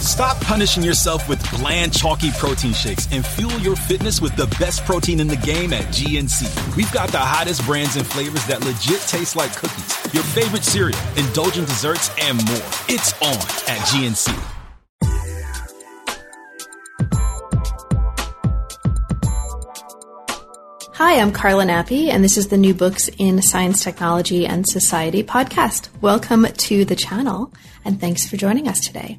Stop punishing yourself with bland, chalky protein shakes and fuel your fitness with the best protein in the game at GNC. We've got the hottest brands and flavors that legit taste like cookies, your favorite cereal, indulgent desserts, and more. It's on at GNC. Hi, I'm Carla Nappi, and this is the New Books in Science, Technology, and Society podcast. Welcome to the channel, and thanks for joining us today.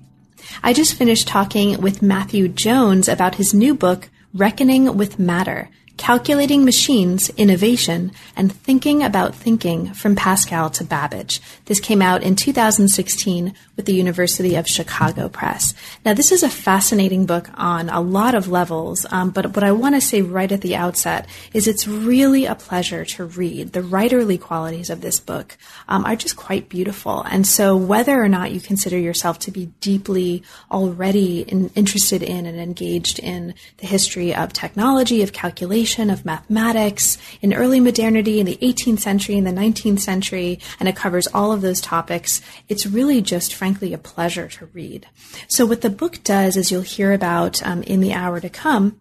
I just finished talking with Matthew Jones about his new book, Reckoning with Matter Calculating Machines, Innovation, and Thinking About Thinking from Pascal to Babbage. This came out in 2016 with the University of Chicago Press. Now, this is a fascinating book on a lot of levels, um, but what I want to say right at the outset is it's really a pleasure to read. The writerly qualities of this book um, are just quite beautiful. And so, whether or not you consider yourself to be deeply already in, interested in and engaged in the history of technology, of calculation, of mathematics in early modernity, in the 18th century, in the 19th century, and it covers all of those topics. It's really just, frankly, a pleasure to read. So, what the book does, as you'll hear about um, in the hour to come,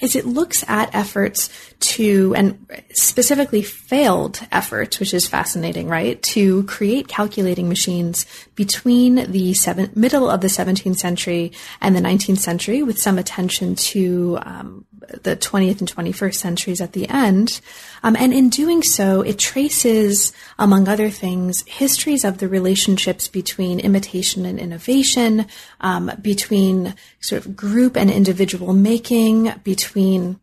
is it looks at efforts to, and specifically failed efforts, which is fascinating, right? To create calculating machines between the seven, middle of the 17th century and the 19th century with some attention to um, the 20th and 21st centuries at the end. Um, and in doing so, it traces, among other things, histories of the relationships between imitation and innovation, um, between sort of group and individual making, between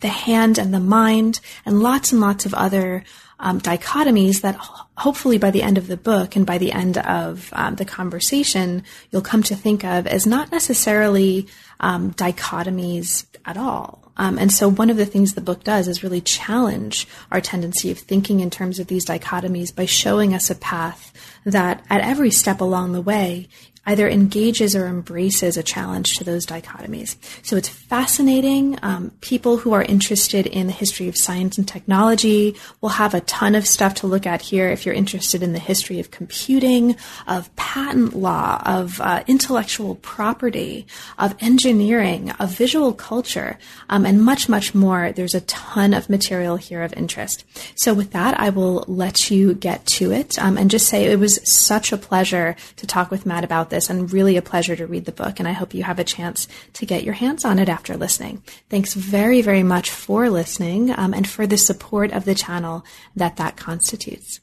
the hand and the mind, and lots and lots of other um, dichotomies that hopefully by the end of the book and by the end of um, the conversation, you'll come to think of as not necessarily um, dichotomies at all. Um, and so one of the things the book does is really challenge our tendency of thinking in terms of these dichotomies by showing us a path that at every step along the way either engages or embraces a challenge to those dichotomies. So it's fascinating. Um, people who are interested in the history of science and technology will have a ton of stuff to look at here. If you're interested in the history of computing, of patent law, of uh, intellectual property, of engineering, of visual culture, um, and much, much more, there's a ton of material here of interest. So with that, I will let you get to it um, and just say it was such a pleasure to talk with Matt about this this and really a pleasure to read the book. And I hope you have a chance to get your hands on it after listening. Thanks very, very much for listening um, and for the support of the channel that that constitutes.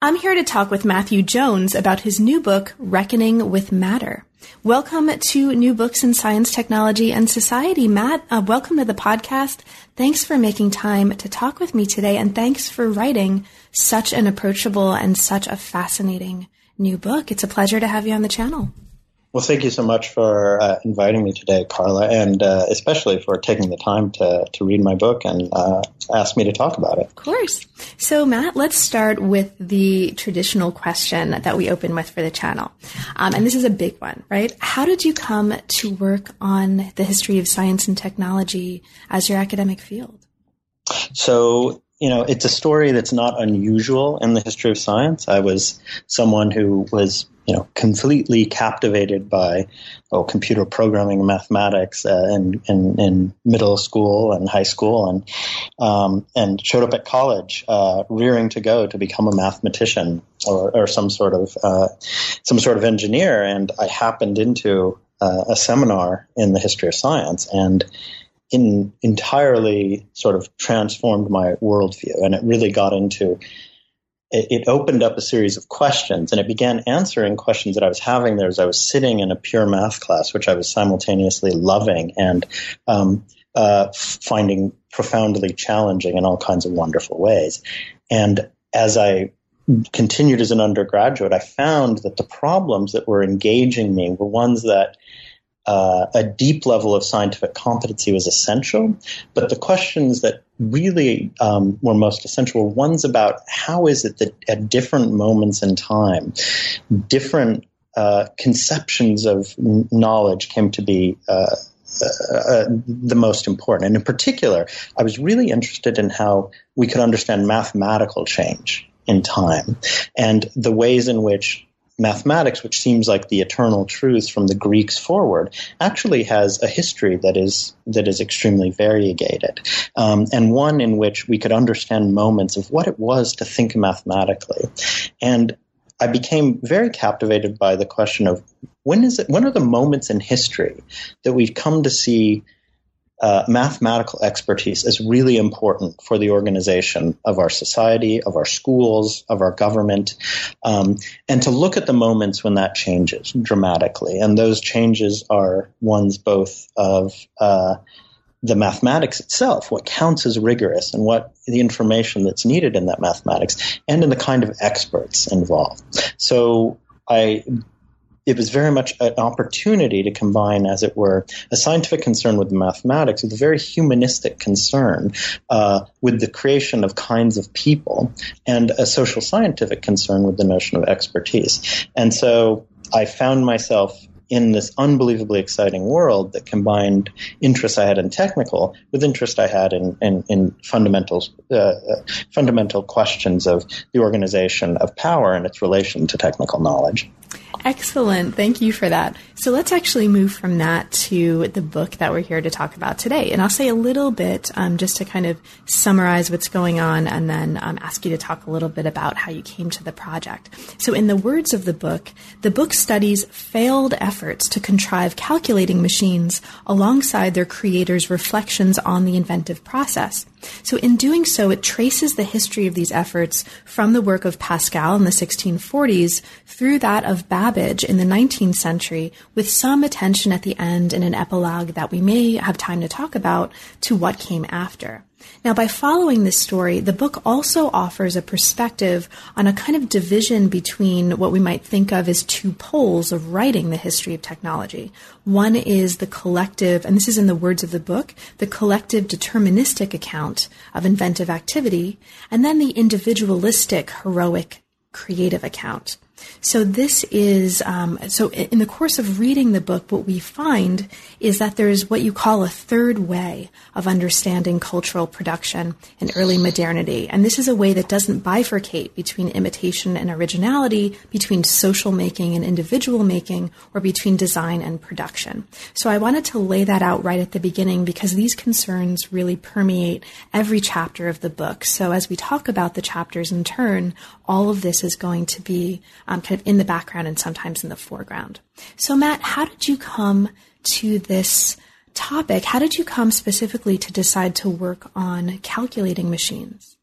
I'm here to talk with Matthew Jones about his new book, Reckoning with Matter. Welcome to New Books in Science, Technology, and Society. Matt, uh, welcome to the podcast. Thanks for making time to talk with me today, and thanks for writing such an approachable and such a fascinating new book. It's a pleasure to have you on the channel. Well, thank you so much for uh, inviting me today, Carla, and uh, especially for taking the time to, to read my book and uh, ask me to talk about it. Of course. So, Matt, let's start with the traditional question that we open with for the channel. Um, and this is a big one, right? How did you come to work on the history of science and technology as your academic field? So, you know, it's a story that's not unusual in the history of science. I was someone who was, you know, completely captivated by oh, computer programming and mathematics uh, in, in, in, middle school and high school, and um, and showed up at college uh, rearing to go to become a mathematician or, or some sort of uh, some sort of engineer, and I happened into uh, a seminar in the history of science, and in entirely sort of transformed my worldview, and it really got into it, opened up a series of questions and it began answering questions that I was having there as I was sitting in a pure math class, which I was simultaneously loving and um, uh, finding profoundly challenging in all kinds of wonderful ways. And as I continued as an undergraduate, I found that the problems that were engaging me were ones that uh, a deep level of scientific competency was essential, but the questions that really um, were most essential were ones about how is it that at different moments in time, different uh, conceptions of knowledge came to be uh, uh, the most important. And in particular, I was really interested in how we could understand mathematical change in time and the ways in which mathematics, which seems like the eternal truth from the Greeks forward, actually has a history that is that is extremely variegated, um, and one in which we could understand moments of what it was to think mathematically. And I became very captivated by the question of when is it? When are the moments in history that we've come to see uh, mathematical expertise is really important for the organization of our society, of our schools, of our government, um, and to look at the moments when that changes dramatically. And those changes are ones both of uh, the mathematics itself, what counts as rigorous, and what the information that's needed in that mathematics, and in the kind of experts involved. So I it was very much an opportunity to combine, as it were, a scientific concern with mathematics with a very humanistic concern uh, with the creation of kinds of people and a social scientific concern with the notion of expertise. And so I found myself in this unbelievably exciting world that combined interest I had in technical with interest I had in in, in fundamental uh, uh, fundamental questions of the organization of power and its relation to technical knowledge. Excellent. Thank you for that. So let's actually move from that to the book that we're here to talk about today. And I'll say a little bit um, just to kind of summarize what's going on and then um, ask you to talk a little bit about how you came to the project. So, in the words of the book, the book studies failed efforts to contrive calculating machines alongside their creators' reflections on the inventive process. So, in doing so, it traces the history of these efforts from the work of Pascal in the 1640s through that of Babbage in the 19th century, with some attention at the end in an epilogue that we may have time to talk about to what came after. Now, by following this story, the book also offers a perspective on a kind of division between what we might think of as two poles of writing the history of technology. One is the collective, and this is in the words of the book, the collective deterministic account of inventive activity, and then the individualistic, heroic, creative account. So this is um, so in the course of reading the book, what we find is that there is what you call a third way of understanding cultural production in early modernity, and this is a way that doesn't bifurcate between imitation and originality, between social making and individual making, or between design and production. So I wanted to lay that out right at the beginning because these concerns really permeate every chapter of the book. So as we talk about the chapters in turn, all of this is going to be um, kind of in the background and sometimes in the foreground. So, Matt, how did you come to this topic? How did you come specifically to decide to work on calculating machines?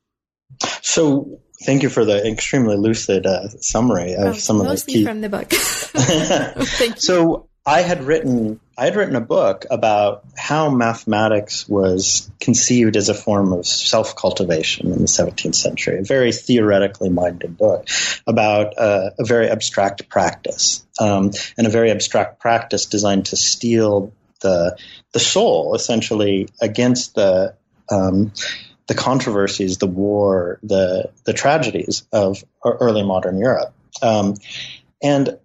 So, thank you for the extremely lucid uh, summary of oh, some of the key. from the book. Thank you. So, I had written I had written a book about how mathematics was conceived as a form of self cultivation in the 17th century. A very theoretically minded book about uh, a very abstract practice, um, and a very abstract practice designed to steel the the soul essentially against the um, the controversies, the war, the the tragedies of early modern Europe. Um, and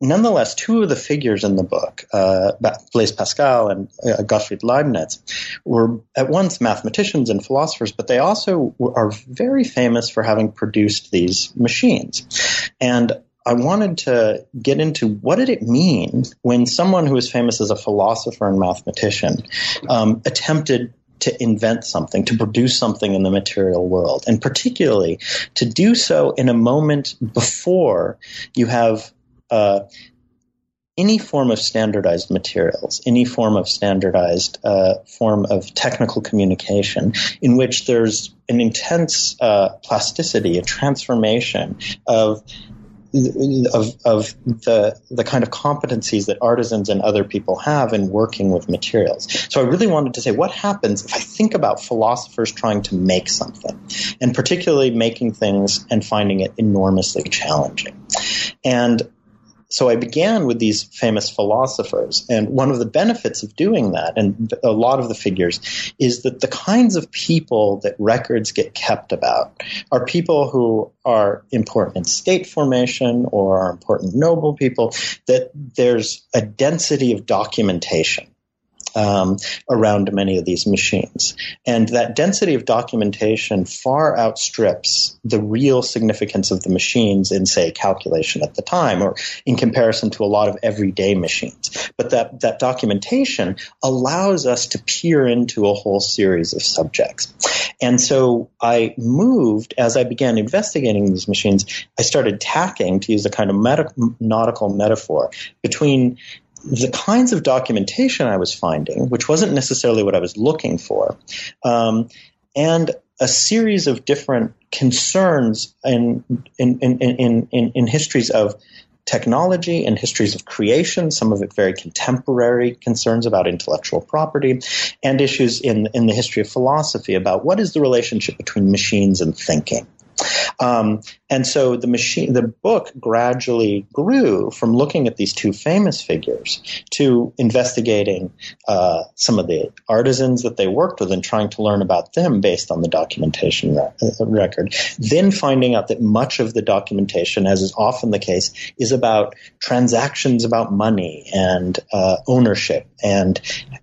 nonetheless, two of the figures in the book, uh, Blaise Pascal and uh, Gottfried Leibniz, were at once mathematicians and philosophers, but they also are very famous for having produced these machines. And I wanted to get into what did it mean when someone who was famous as a philosopher and mathematician um, attempted to invent something, to produce something in the material world, and particularly to do so in a moment before you have uh, any form of standardized materials, any form of standardized uh, form of technical communication, in which there's an intense uh, plasticity, a transformation of of, of the the kind of competencies that artisans and other people have in working with materials. So I really wanted to say what happens if I think about philosophers trying to make something, and particularly making things and finding it enormously challenging. And so I began with these famous philosophers. And one of the benefits of doing that, and a lot of the figures, is that the kinds of people that records get kept about are people who are important in state formation or are important noble people, that there's a density of documentation um, around many of these machines. And that density of documentation far outstrips the real significance of the machines in, say, calculation at the time or in comparison to a lot of everyday machines. But that, that documentation allows us to peer into a whole series of subjects. And so I moved, as I began investigating these machines, I started tacking, to use a kind of nautical metaphor, between the kinds of documentation I was finding, which wasn't necessarily what I was looking for, um, and a series of different concerns in in, in, in, in, histories of technology and histories of creation, some of it very contemporary concerns about intellectual property, and issues in, in the history of philosophy about what is the relationship between machines and thinking. Um, and so the machine, the book gradually grew from looking at these two famous figures to investigating uh, some of the artisans that they worked with and trying to learn about them based on the documentation re- uh, record. Then finding out that much of the documentation, as is often the case, is about transactions about money and uh, ownership and,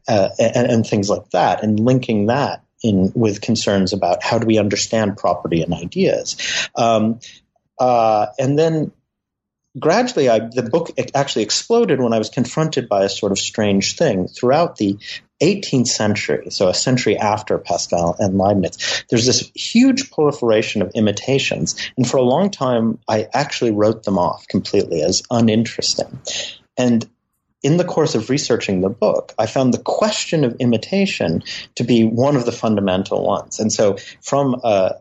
uh, and and things like that, and linking that in with concerns about how do we understand property and ideas. Um, uh, and then gradually, I, the book actually exploded when I was confronted by a sort of strange thing. Throughout the 18th century, so a century after Pascal and Leibniz, there's this huge proliferation of imitations. And for a long time, I actually wrote them off completely as uninteresting. And in the course of researching the book, I found the question of imitation to be one of the fundamental ones. And so, from a,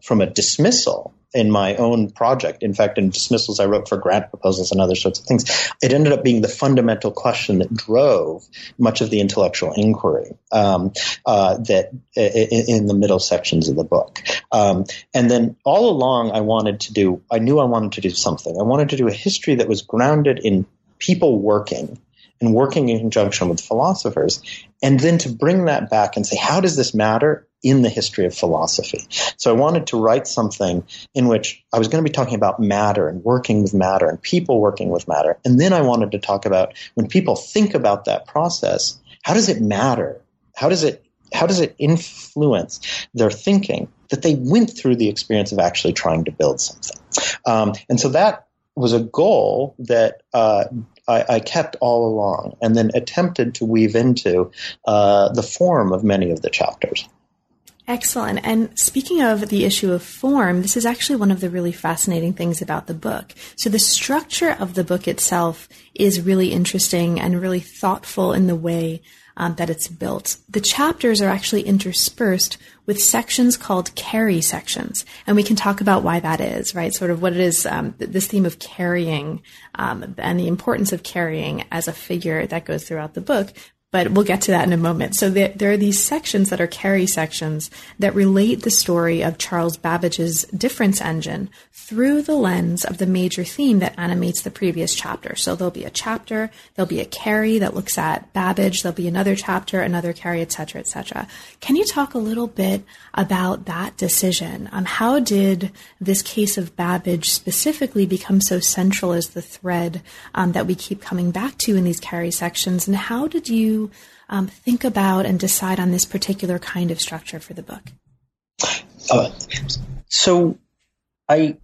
from a dismissal in my own project, in fact, in dismissals I wrote for grant proposals and other sorts of things, it ended up being the fundamental question that drove much of the intellectual inquiry um, uh, that in, in, the middle sections of the book. Um, and then all along, I wanted to do, I knew I wanted to do something. I wanted to do a history that was grounded in people working and working in conjunction with philosophers, and then to bring that back and say, how does this matter in the history of philosophy? So I wanted to write something in which I was going to be talking about matter and working with matter and people working with matter. And then I wanted to talk about when people think about that process, how does it matter? How does it how does it influence their thinking that they went through the experience of actually trying to build something? Um, and so that was a goal that uh, I, I, kept all along, and then attempted to weave into uh, the form of many of the chapters. Excellent. And speaking of the issue of form, this is actually one of the really fascinating things about the book. So the structure of the book itself is really interesting and really thoughtful in the way um, that it's built. The chapters are actually interspersed with sections called carry sections, and we can talk about why that is, right? Sort of what it is, um, this theme of carrying um, and the importance of carrying as a figure that goes throughout the book but we'll get to that in a moment. So there, there, are these sections that are carry sections that relate the story of Charles Babbage's difference engine through the lens of the major theme that animates the previous chapter. So there'll be a chapter, there'll be a carry that looks at Babbage, there'll be another chapter, another carry, etc., etc. Can you talk a little bit about that decision? Um, how did this case of Babbage specifically become so central as the thread um, that we keep coming back to in these carry sections, and how did you um, think about and decide on this particular kind of structure for the book? Uh, so I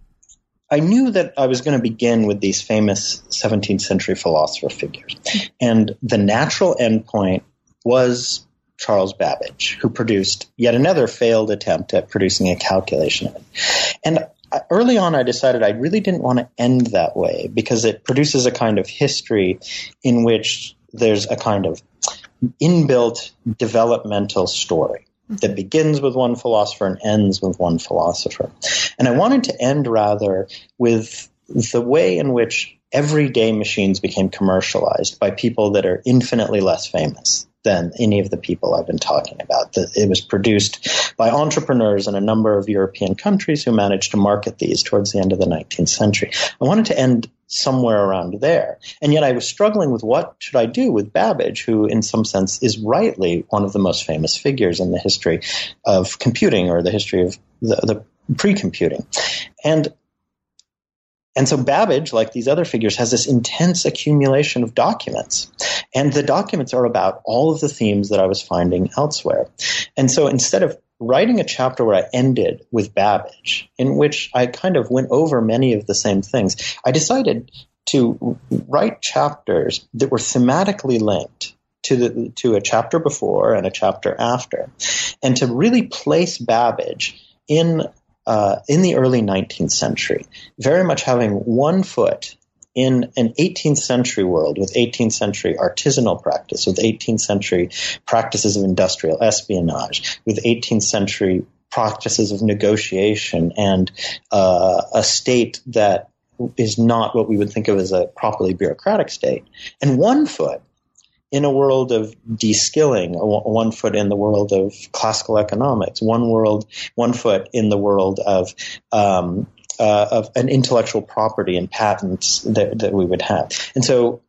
I knew that I was going to begin with these famous 17th century philosopher figures, and the natural endpoint was Charles Babbage, who produced yet another failed attempt at producing a calculation of it. And early on, I decided I really didn't want to end that way because it produces a kind of history in which there's a kind of inbuilt developmental story that begins with one philosopher and ends with one philosopher. And I wanted to end rather with the way in which everyday machines became commercialized by people that are infinitely less famous than any of the people I've been talking about. It was produced by entrepreneurs in a number of European countries who managed to market these towards the end of the 19th century. I wanted to end somewhere around there. And yet I was struggling with what should I do with Babbage, who in some sense is rightly one of the most famous figures in the history of computing or the history of the, the pre-computing. And and so Babbage, like these other figures, has this intense accumulation of documents. And the documents are about all of the themes that I was finding elsewhere. And so instead of writing a chapter where I ended with Babbage, in which I kind of went over many of the same things, I decided to write chapters that were thematically linked to the to a chapter before and a chapter after, and to really place Babbage in uh, in the early 19th century, very much having one foot in an 18th century world with 18th century artisanal practice, with 18th century practices of industrial espionage, with 18th century practices of negotiation and uh, a state that is not what we would think of as a properly bureaucratic state, and one foot in a world of de-skilling, one foot in the world of classical economics, one world, one foot in the world of um, uh, of an intellectual property and patents that, that we would have. And so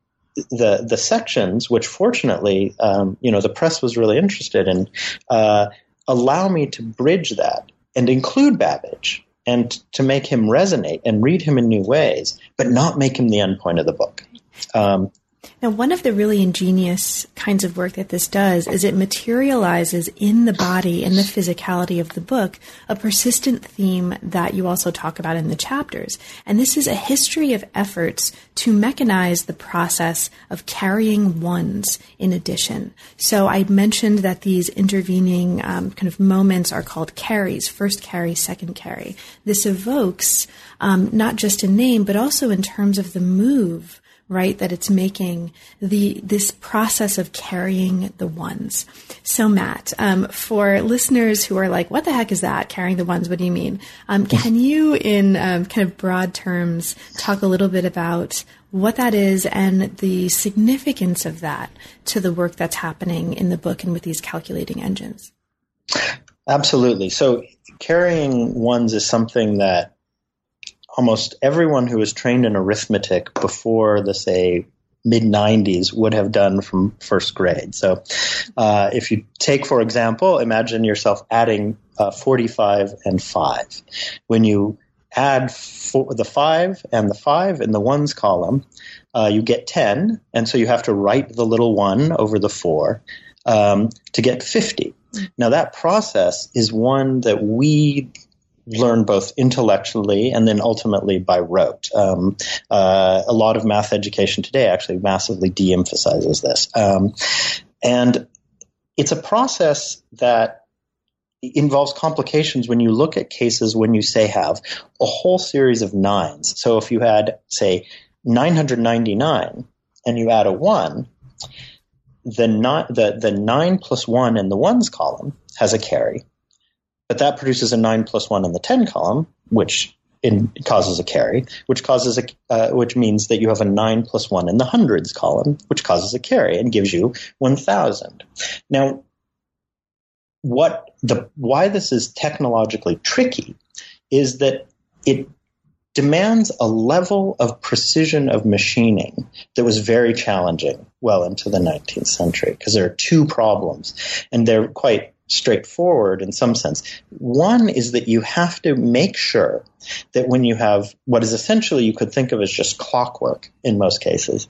the the sections, which fortunately, um, you know, the press was really interested in, uh, allow me to bridge that and include Babbage and to make him resonate and read him in new ways, but not make him the end point of the book. Um, now, one of the really ingenious kinds of work that this does is it materializes in the body and the physicality of the book a persistent theme that you also talk about in the chapters. And this is a history of efforts to mechanize the process of carrying ones in addition. So I mentioned that these intervening um, kind of moments are called carries, first carry, second carry. This evokes um, not just a name, but also in terms of the move right? That it's making the this process of carrying the ones. So, Matt, um, for listeners who are like, "What the heck is that? Carrying the ones? What do you mean?" Um, can you, in um, kind of broad terms, talk a little bit about what that is and the significance of that to the work that's happening in the book and with these calculating engines? Absolutely. So, carrying ones is something that almost everyone who was trained in arithmetic before the say mid 90s would have done from first grade. So, uh, if you take, for example, imagine yourself adding uh, 45 and 5. When you add four, the 5 and the 5 in the ones column, uh, you get 10, and so you have to write the little 1 over the 4 um, to get 50. Now, that process is one that we learn both intellectually and then ultimately by rote. Um, uh, a lot of math education today actually massively de-emphasizes this, um, and it's a process that involves complications when you look at cases when you say have a whole series of nines. So if you had say 999 and you add a one, the, not, the, the 9 plus 1 in the ones column has a carry but that produces a 9 plus 1 in the 10 column, which in, causes a carry, which causes a, uh, which means that you have a 9 plus 1 in the hundreds column, which causes a carry and gives you 1000. Now, what the, why this is technologically tricky is that it demands a level of precision of machining that was very challenging well into the 19th century because there are two problems and they're quite straightforward in some sense. One is that you have to make sure that when you have what is essentially you could think of as just clockwork in most cases,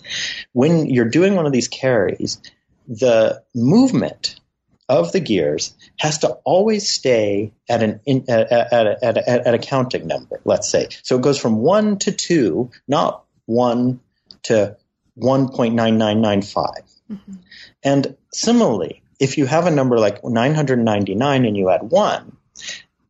when you're doing one of these carries, the movement of the gears has to always stay at an in, at, at, at, at, a counting number, let's say. So it goes from 1 to 2, not 1 to 1.9995. Mm-hmm. And similarly, if you have a number like 999 and you add one,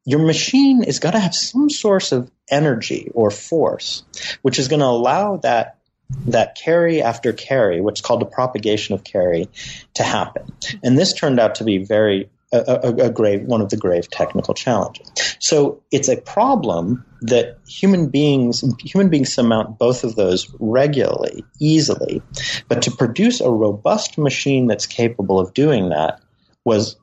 your machine is going to have some source of energy or force, which is going to allow that that carry after carry, is called the propagation of carry, to happen. And this turned out to be very a, a, grave one of the grave technical challenges. So it's a problem that human beings human beings surmount both of those regularly, easily, but to produce a robust machine that's capable of doing that was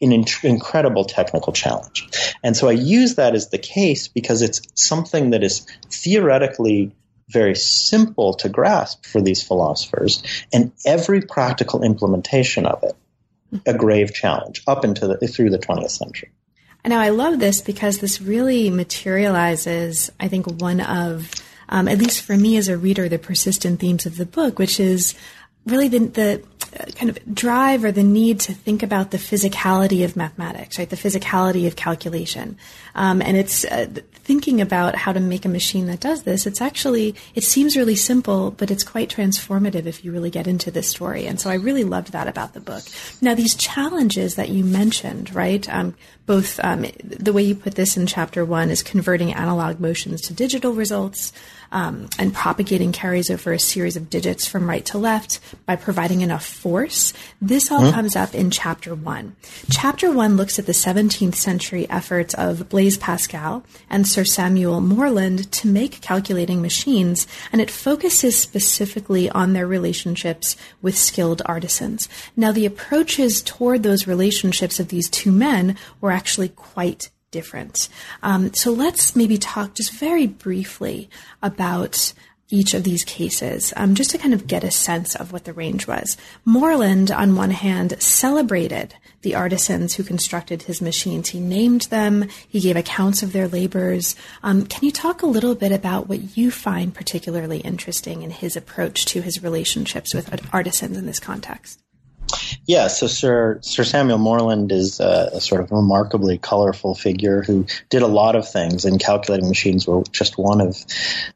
an in- incredible technical challenge. And so I use that as the case because it's something that is theoretically very simple to grasp for these philosophers, and every practical implementation of it a grave challenge up into the, through the 20th century. Now, I love this because this really materializes, I think, one of, um, at least for me as a reader, the persistent themes of the book, which is really the, the kind of drive or the need to think about the physicality of mathematics, right? The physicality of calculation. Um, and it's uh, thinking about how to make a machine that does this. It's actually, it seems really simple, but it's quite transformative if you really get into this story. And so I really loved that about the book. Now, these challenges that you mentioned, right? Um, both um, the way you put this in chapter one is converting analog motions to digital results um, and propagating carries over a series of digits from right to left by providing enough force. This all mm-hmm. comes up in chapter one. Chapter one looks at the 17th century efforts of Blaise Pascal and Sir Samuel Morland to make calculating machines, and it focuses specifically on their relationships with skilled artisans. Now, the approaches toward those relationships of these two men were actually quite different. Um, so let's maybe talk just very briefly about each of these cases, um, just to kind of get a sense of what the range was. Morland, on one hand, celebrated the artisans who constructed his machines. He named them, he gave accounts of their labors. Um, can you talk a little bit about what you find particularly interesting in his approach to his relationships with artisans in this context? Yeah, so Sir Sir Samuel Morland is a, a, sort of remarkably colorful figure who did a lot of things, and calculating machines were just one of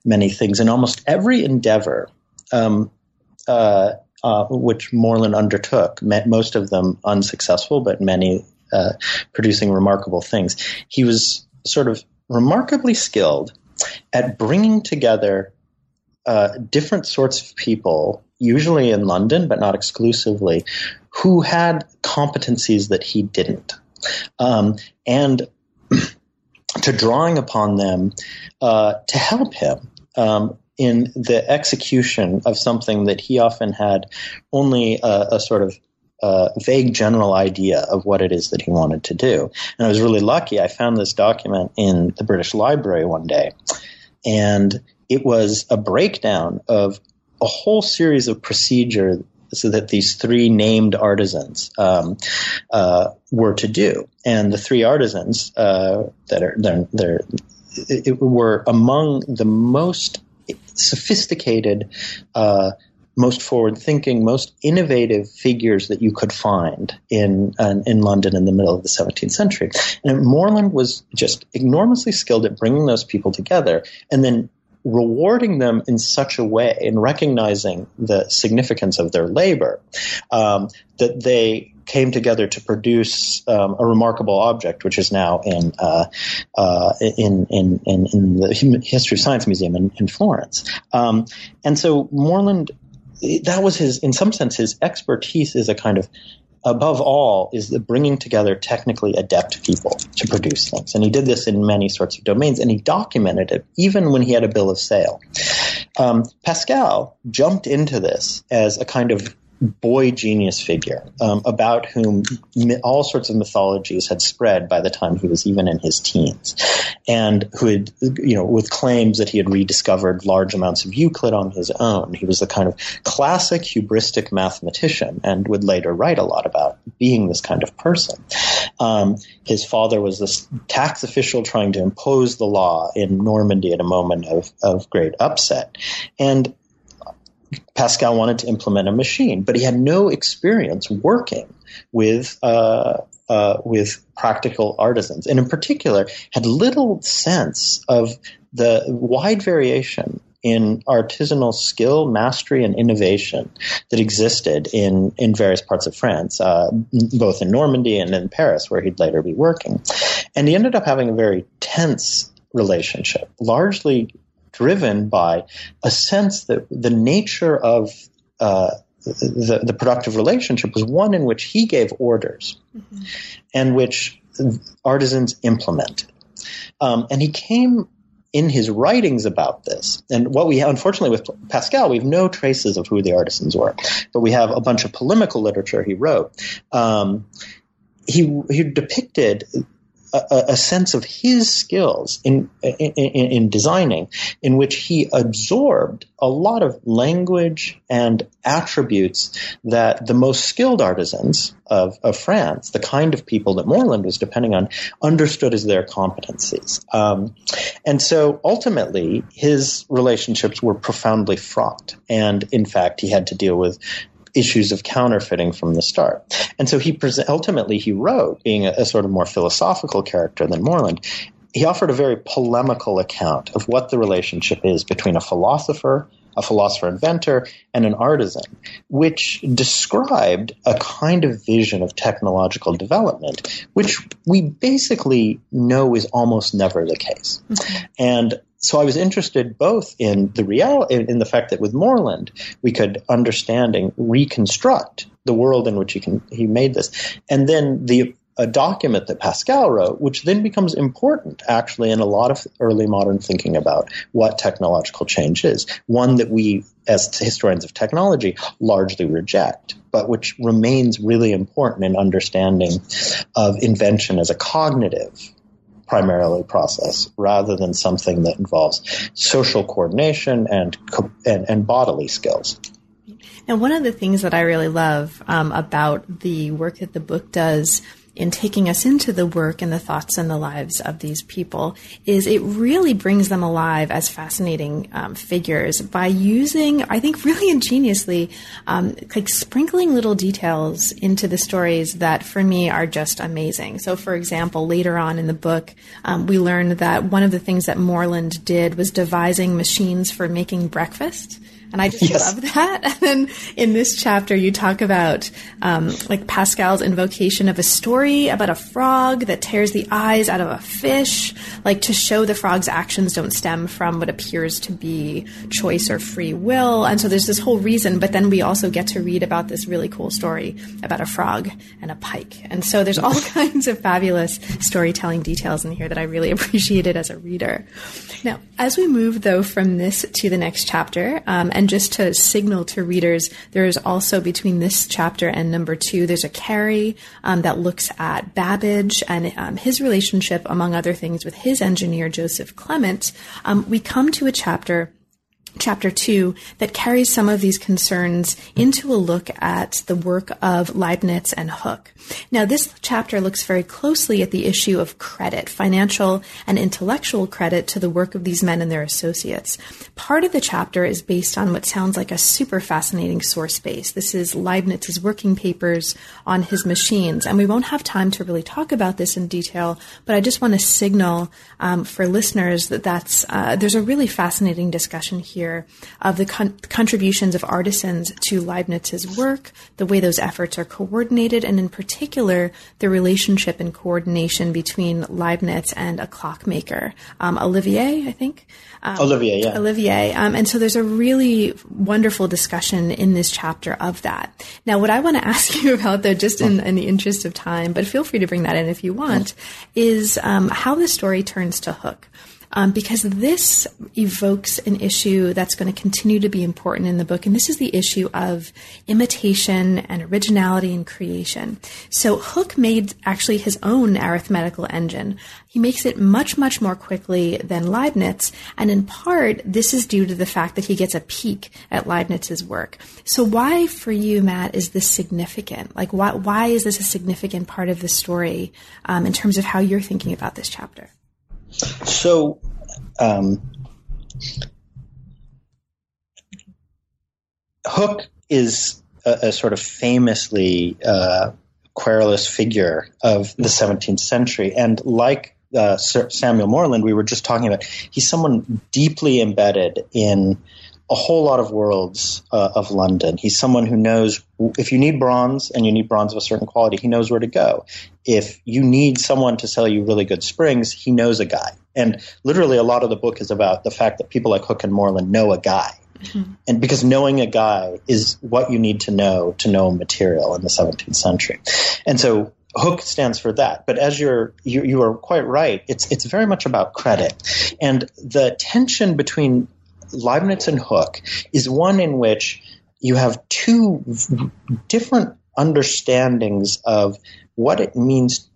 many things. In almost every endeavor, um, uh, uh, which Morland undertook, most of them unsuccessful, but many uh, producing remarkable things, he was sort of remarkably skilled at bringing together uh, different sorts of people usually in London, but not exclusively, who had competencies that he didn't. Um, and to drawing upon them uh, to help him um, in the execution of something that he often had only a, a sort of uh, vague general idea of what it is that he wanted to do. And I was really lucky. I found this document in the British Library one day, and it was a breakdown of a whole series of procedure so that these three named artisans um, uh, were to do, and the three artisans uh, that are they're, they're it, were among the most sophisticated. Uh, most forward-thinking, most innovative figures that you could find in in London in the middle of the 17th century. And Morland was just enormously skilled at bringing those people together, and then rewarding them in such a way and recognizing the significance of their labor um, that they came together to produce um, a remarkable object, which is now in uh, uh, in, in, in, in, the History of Science Museum in, in Florence. Um, and so Morland, that was his, in some sense, his expertise is a kind of above all is the bringing together technically adept people to produce things. And he did this in many sorts of domains, and he documented it even when he had a bill of sale. Um, Pascal jumped into this as a kind of boy genius figure um, about whom all sorts of mythologies had spread by the time he was even in his teens, and who had, you know, with claims that he had rediscovered large amounts of Euclid on his own. He was the kind of classic hubristic mathematician and would later write a lot about being this kind of person. Um, his father was this tax official trying to impose the law in Normandy at a moment of, of great upset. And Pascal wanted to implement a machine, but he had no experience working with uh, uh, with practical artisans, and in particular, had little sense of the wide variation in artisanal skill, mastery, and innovation that existed in, in various parts of France, uh, both in Normandy and in Paris, where he'd later be working. And he ended up having a very tense relationship, largely driven by a sense that the nature of uh, the, the productive relationship was one in which he gave orders mm-hmm. and which artisans implemented. Um, and he came in his writings about this, and what we have, unfortunately with Pascal, we have no traces of who the artisans were, but we have a bunch of polemical literature he wrote. Um, he he depicted a, a, sense of his skills in, in, in designing, in which he absorbed a lot of language and attributes that the most skilled artisans of, of France, the kind of people that Morland was depending on, understood as their competencies. Um, and so ultimately, his relationships were profoundly fraught. And in fact, he had to deal with issues of counterfeiting from the start. And so he pre- ultimately he wrote, being a, a sort of more philosophical character than Morland, he offered a very polemical account of what the relationship is between a philosopher, a philosopher inventor, and an artisan, which described a kind of vision of technological development, which we basically know is almost never the case. Mm-hmm. And so I was interested both in the real in, in, the fact that with Morland we could understanding reconstruct the world in which he can he made this, and then the a document that Pascal wrote, which then becomes important actually in a lot of early modern thinking about what technological change is. One that we, as historians of technology, largely reject, but which remains really important in understanding of invention as a cognitive primarily process rather than something that involves social coordination and, and, and bodily skills. And one of the things that I really love um, about the work that the book does in taking us into the work and the thoughts and the lives of these people is it really brings them alive as fascinating um, figures by using, I think, really ingeniously, um, like sprinkling little details into the stories that for me are just amazing. So, for example, later on in the book, um, we learned that one of the things that Morland did was devising machines for making breakfast. And I just yes. love that. And then in this chapter, you talk about um, like Pascal's invocation of a story about a frog that tears the eyes out of a fish, like to show the frog's actions don't stem from what appears to be choice or free will. And so there's this whole reason, but then we also get to read about this really cool story about a frog and a pike. And so there's all kinds of fabulous storytelling details in here that I really appreciated as a reader. Now, as we move though from this to the next chapter, um, and just to signal to readers, there is also between this chapter and number two, there's a carry um, that looks at Babbage and um, his relationship, among other things, with his engineer, Joseph Clement. Um, we come to a chapter chapter two that carries some of these concerns into a look at the work of Leibniz and Hooke. Now, this chapter looks very closely at the issue of credit, financial and intellectual credit to the work of these men and their associates. Part of the chapter is based on what sounds like a super fascinating source base. This is Leibniz's working papers on his machines, and we won't have time to really talk about this in detail, but I just want to signal um, for listeners that that's uh, there's a really fascinating discussion here here of the con- contributions of artisans to Leibniz's work, the way those efforts are coordinated, and in particular, the relationship and coordination between Leibniz and a clockmaker, um, Olivier, I think. Um, Olivier, yeah. Olivier. Um, and so there's a really wonderful discussion in this chapter of that. Now, what I want to ask you about, though, just in, in, the interest of time, but feel free to bring that in if you want, is um, how the story turns to Hooke um, because this evokes an issue that's going to continue to be important in the book, and this is the issue of imitation and originality and creation. So Hooke made actually his own arithmetical engine. He makes it much, much more quickly than Leibniz, and in part, this is due to the fact that he gets a peek at Leibniz's work. So why, for you, Matt, is this significant? Like, why, why is this a significant part of the story um, in terms of how you're thinking about this chapter? So, um, Hooke is a, a, sort of famously uh, querulous figure of the 17th century, and like uh, Samuel Morland, we were just talking about, he's someone deeply embedded in a whole lot of worlds uh, of London. He's someone who knows if you need bronze and you need bronze of a certain quality, he knows where to go. If you need someone to sell you really good springs, he knows a guy. And literally, a lot of the book is about the fact that people like Hooke and Morland know a guy. Mm-hmm. And because knowing a guy is what you need to know to know material in the 17th century. And so Hooke stands for that. But as you're, you, you are quite right, it's, it's very much about credit. And the tension between Leibniz and Hooke is one in which you have two different understandings of what it means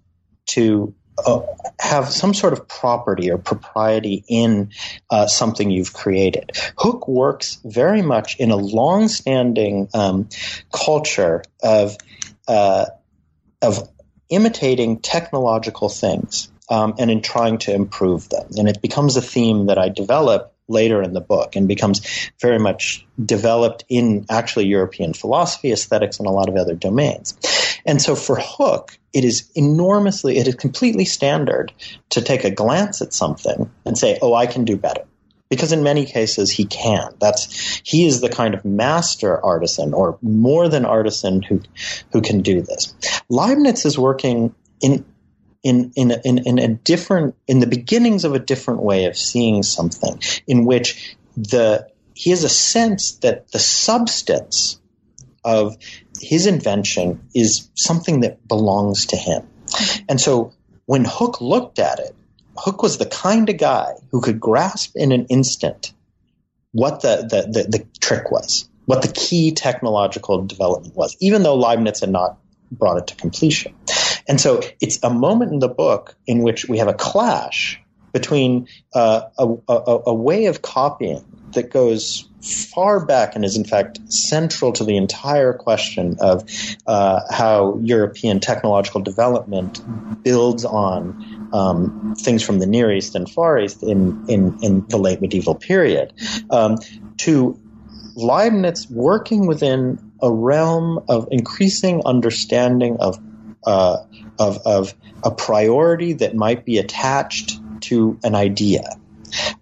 to uh, have some sort of property or propriety in uh, something you've created. Hooke works very much in a long-standing um, culture of uh, of imitating technological things um, and in trying to improve them. And it becomes a theme that I develop later in the book and becomes very much developed in actually European philosophy, aesthetics, and a lot of other domains. And so for Hooke, it is enormously, it is completely standard to take a glance at something and say, oh, I can do better. Because in many cases he can. That's he is the kind of master artisan or more than artisan who who can do this. Leibniz is working in in in in, in a different in the beginnings of a different way of seeing something in which the he has a sense that the substance of his invention is something that belongs to him. And so when Hooke looked at it, Hooke was the kind of guy who could grasp in an instant what the, the, the, the trick was, what the key technological development was, even though Leibniz had not brought it to completion. And so it's a moment in the book in which we have a clash between uh, a, a, a way of copying that goes far back and is in fact central to the entire question of uh, how European technological development builds on um, things from the Near East and Far East in, in, in the late medieval period, um, to Leibniz working within a realm of increasing understanding of uh, of, of a priority that might be attached to an idea.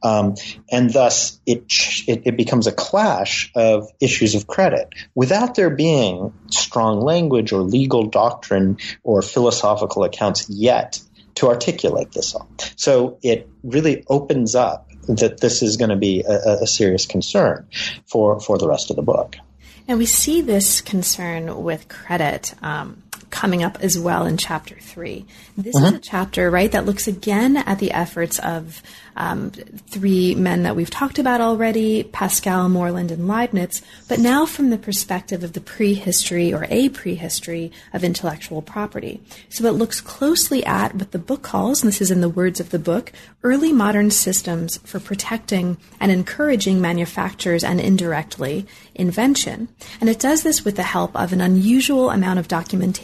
Um, and thus it, it, it becomes a clash of issues of credit without there being strong language or legal doctrine or philosophical accounts yet to articulate this all. So it really opens up that this is going to be a, a serious concern for, for the rest of the book. And we see this concern with credit um, coming up as well in chapter three. This uh-huh. is a chapter, right, that looks again at the efforts of um, three men that we've talked about already Pascal, Morland, and Leibniz, but now from the perspective of the prehistory or a prehistory of intellectual property. So it looks closely at what the book calls, and this is in the words of the book, early modern systems for protecting and encouraging manufacturers and indirectly invention. And it does this with the help of an unusual amount of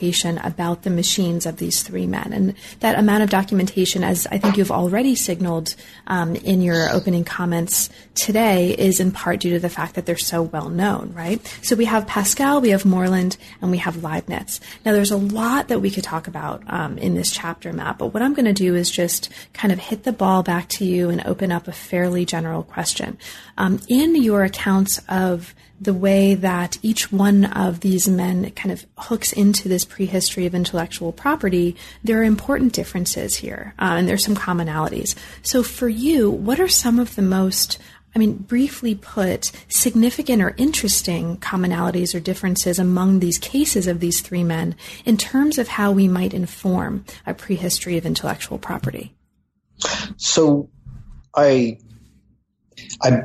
documentation about the machines of these three men. And that amount of documentation, as I think you've already signaled, um, in your opening comments today is in part due to the fact that they're so well known, right? So we have Pascal, we have Morland, and we have Leibniz. Now there's a lot that we could talk about um, in this chapter map, but what I'm going to do is just kind of hit the ball back to you and open up a fairly general question. Um, in your accounts of the way that each one of these men kind of hooks into this prehistory of intellectual property, there are important differences here, uh, and there's some commonalities. So, for you, what are some of the most I mean, briefly put, significant or interesting commonalities or differences among these cases of these three men in terms of how we might inform a prehistory of intellectual property? So, I, I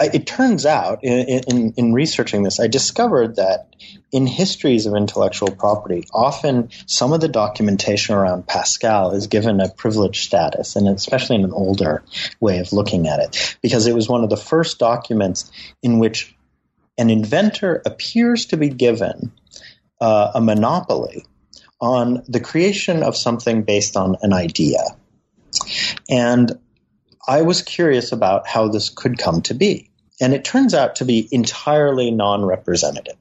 it turns out in, in, in, researching this, I discovered that in histories of intellectual property, often some of the documentation around Pascal is given a privileged status, and especially in an older way of looking at it, because it was one of the first documents in which an inventor appears to be given uh, a monopoly on the creation of something based on an idea. And I was curious about how this could come to be. And it turns out to be entirely non representative.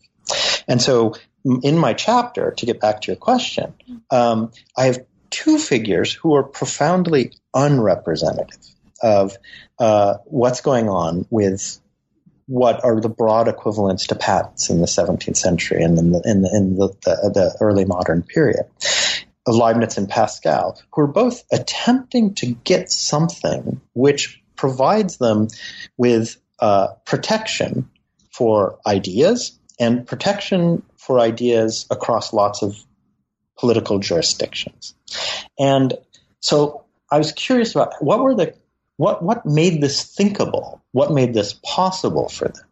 And so, in my chapter, to get back to your question, um, I have two figures who are profoundly unrepresentative of uh, what's going on with what are the broad equivalents to patents in the 17th century and in the, in the, in the, the, the early modern period. Leibniz and Pascal, who are both attempting to get something which provides them with uh, protection for ideas and protection for ideas across lots of political jurisdictions. And so I was curious about what were the what what made this thinkable? What made this possible for them?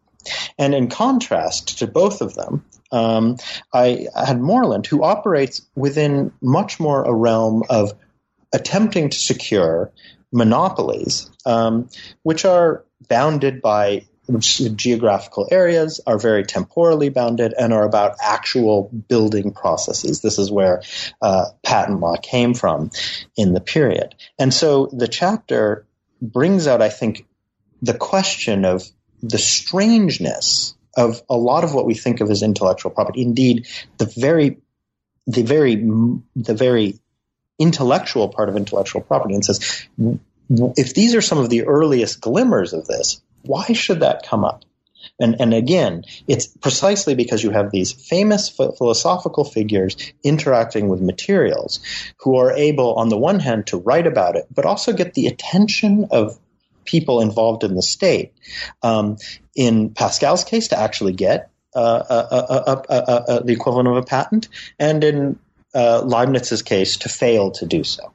And in contrast to both of them, um, I had Morland, who operates within much more a realm of attempting to secure monopolies, um, which are bounded by geographical areas, are very temporally bounded, and are about actual building processes. This is where uh, patent law came from in the period. And so the chapter brings out, I think, the question of the strangeness of a lot of what we think of as intellectual property. Indeed, the very, the very, the very intellectual part of intellectual property, and says, if these are some of the earliest glimmers of this, why should that come up? And, and again, it's precisely because you have these famous philosophical figures interacting with materials who are able, on the one hand, to write about it, but also get the attention of people involved in the state. Um, in Pascal's case, to actually get uh, uh, uh, the equivalent of a patent, and in Leibniz's case, to fail to do so.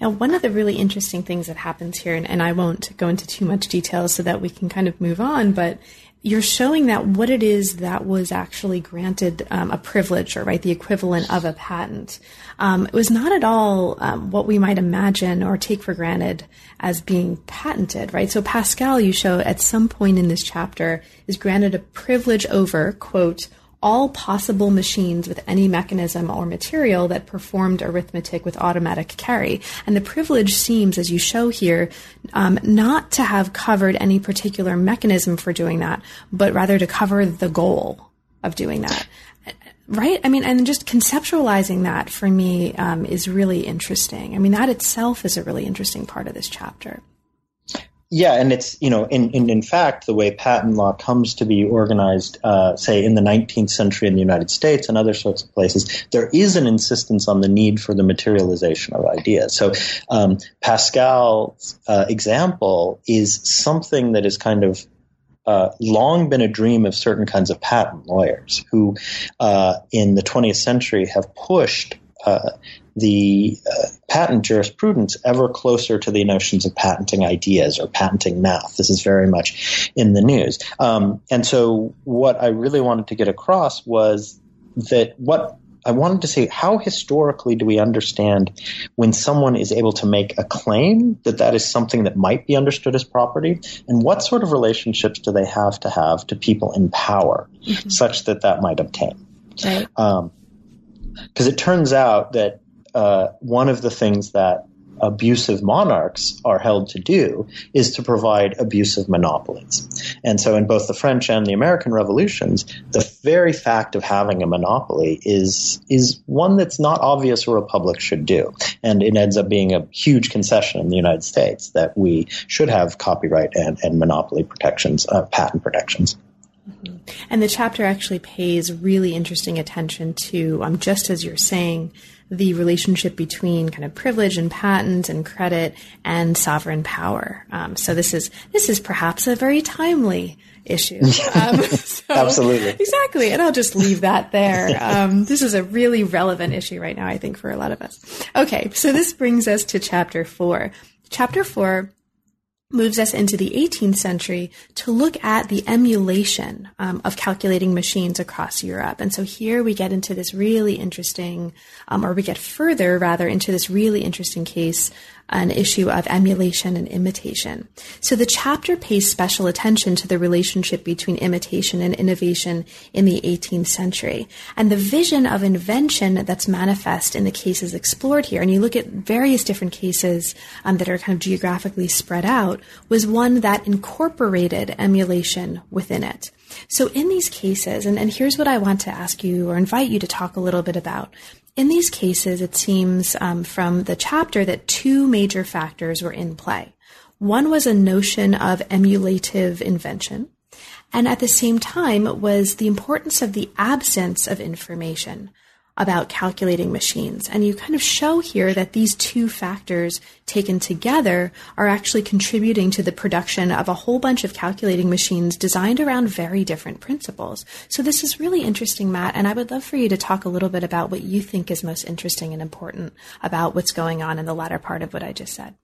Now, one of the really interesting things that happens here, and, and I won't go into too much detail so that we can kind of move on, but you're showing that what it is that was actually granted um, a privilege or right the equivalent of a patent um, it was not at all um, what we might imagine or take for granted as being patented right? So pascal you show at some point in this chapter is granted a privilege over quote all possible machines with any mechanism or material that performed arithmetic with automatic carry. And the privilege seems, as you show here, um, not to have covered any particular mechanism for doing that, but rather to cover the goal of doing that. Right? I mean, and just conceptualizing that for me um, is really interesting. I mean, that itself is a really interesting part of this chapter. Yeah, and it's you know, in, in, in fact, the way patent law comes to be organized, uh, say in the 19th century in the United States and other sorts of places, there is an insistence on the need for the materialization of ideas. So um, Pascal's uh, example is something that is kind of uh, long been a dream of certain kinds of patent lawyers who, uh, in the 20th century, have pushed uh, the uh, patent jurisprudence ever closer to the notions of patenting ideas or patenting math. This is very much in the news. Um, and so, what I really wanted to get across was that what I wanted to say how historically do we understand when someone is able to make a claim that that is something that might be understood as property, and what sort of relationships do they have to have to people in power, mm-hmm. such that that might obtain? Right. Um, because it turns out that uh, one of the things that abusive monarchs are held to do is to provide abusive monopolies. And so, in both the French and the American revolutions, the very fact of having a monopoly is is one that's not obvious a republic should do, and it ends up being a huge concession in the United States that we should have copyright and, and monopoly protections, uh, patent protections. Mm-hmm. And the chapter actually pays really interesting attention to, um, just as you're saying, the relationship between kind of privilege and patent and credit and sovereign power. Um, so this is this is perhaps a very timely issue. Um, so, Absolutely, exactly. And I'll just leave that there. Um, this is a really relevant issue right now, I think, for a lot of us. Okay, so this brings us to chapter four. Chapter four moves us into the 18th century to look at the emulation um, of calculating machines across Europe. And so here we get into this really interesting, um, or we get further rather into this really interesting case an issue of emulation and imitation. So the chapter pays special attention to the relationship between imitation and innovation in the 18th century and the vision of invention that's manifest in the cases explored here. And you look at various different cases um, that are kind of geographically spread out was one that incorporated emulation within it. So, in these cases, and, and here's what I want to ask you or invite you to talk a little bit about. In these cases, it seems um, from the chapter that two major factors were in play. One was a notion of emulative invention, and at the same time was the importance of the absence of information about calculating machines. And you kind of show here that these two factors taken together are actually contributing to the production of a whole bunch of calculating machines designed around very different principles. So this is really interesting, Matt, and I would love for you to talk a little bit about what you think is most interesting and important about what's going on in the latter part of what I just said.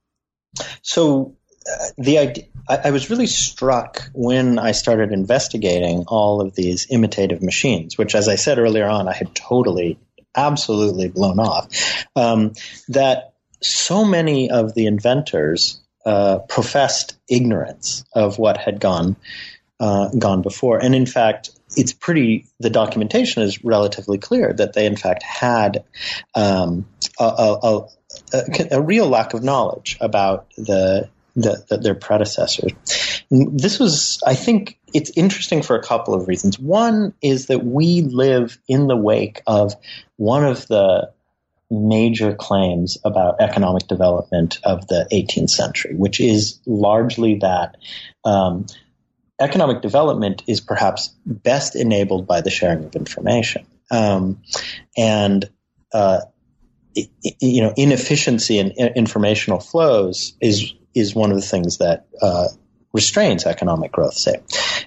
So uh, the idea, I, I, was really struck when I started investigating all of these imitative machines, which, as I said earlier on, I had totally, absolutely blown off. Um, that so many of the inventors uh, professed ignorance of what had gone uh, gone before, and in fact, it's pretty. The documentation is relatively clear that they, in fact, had um, a, a, a, a real lack of knowledge about the the, their predecessors. This was, I think, it's interesting for a couple of reasons. One is that we live in the wake of one of the major claims about economic development of the 18th century, which is largely that um, economic development is perhaps best enabled by the sharing of information. Um, and uh, you know, inefficiency in informational flows is is one of the things that uh, restrains economic growth, say.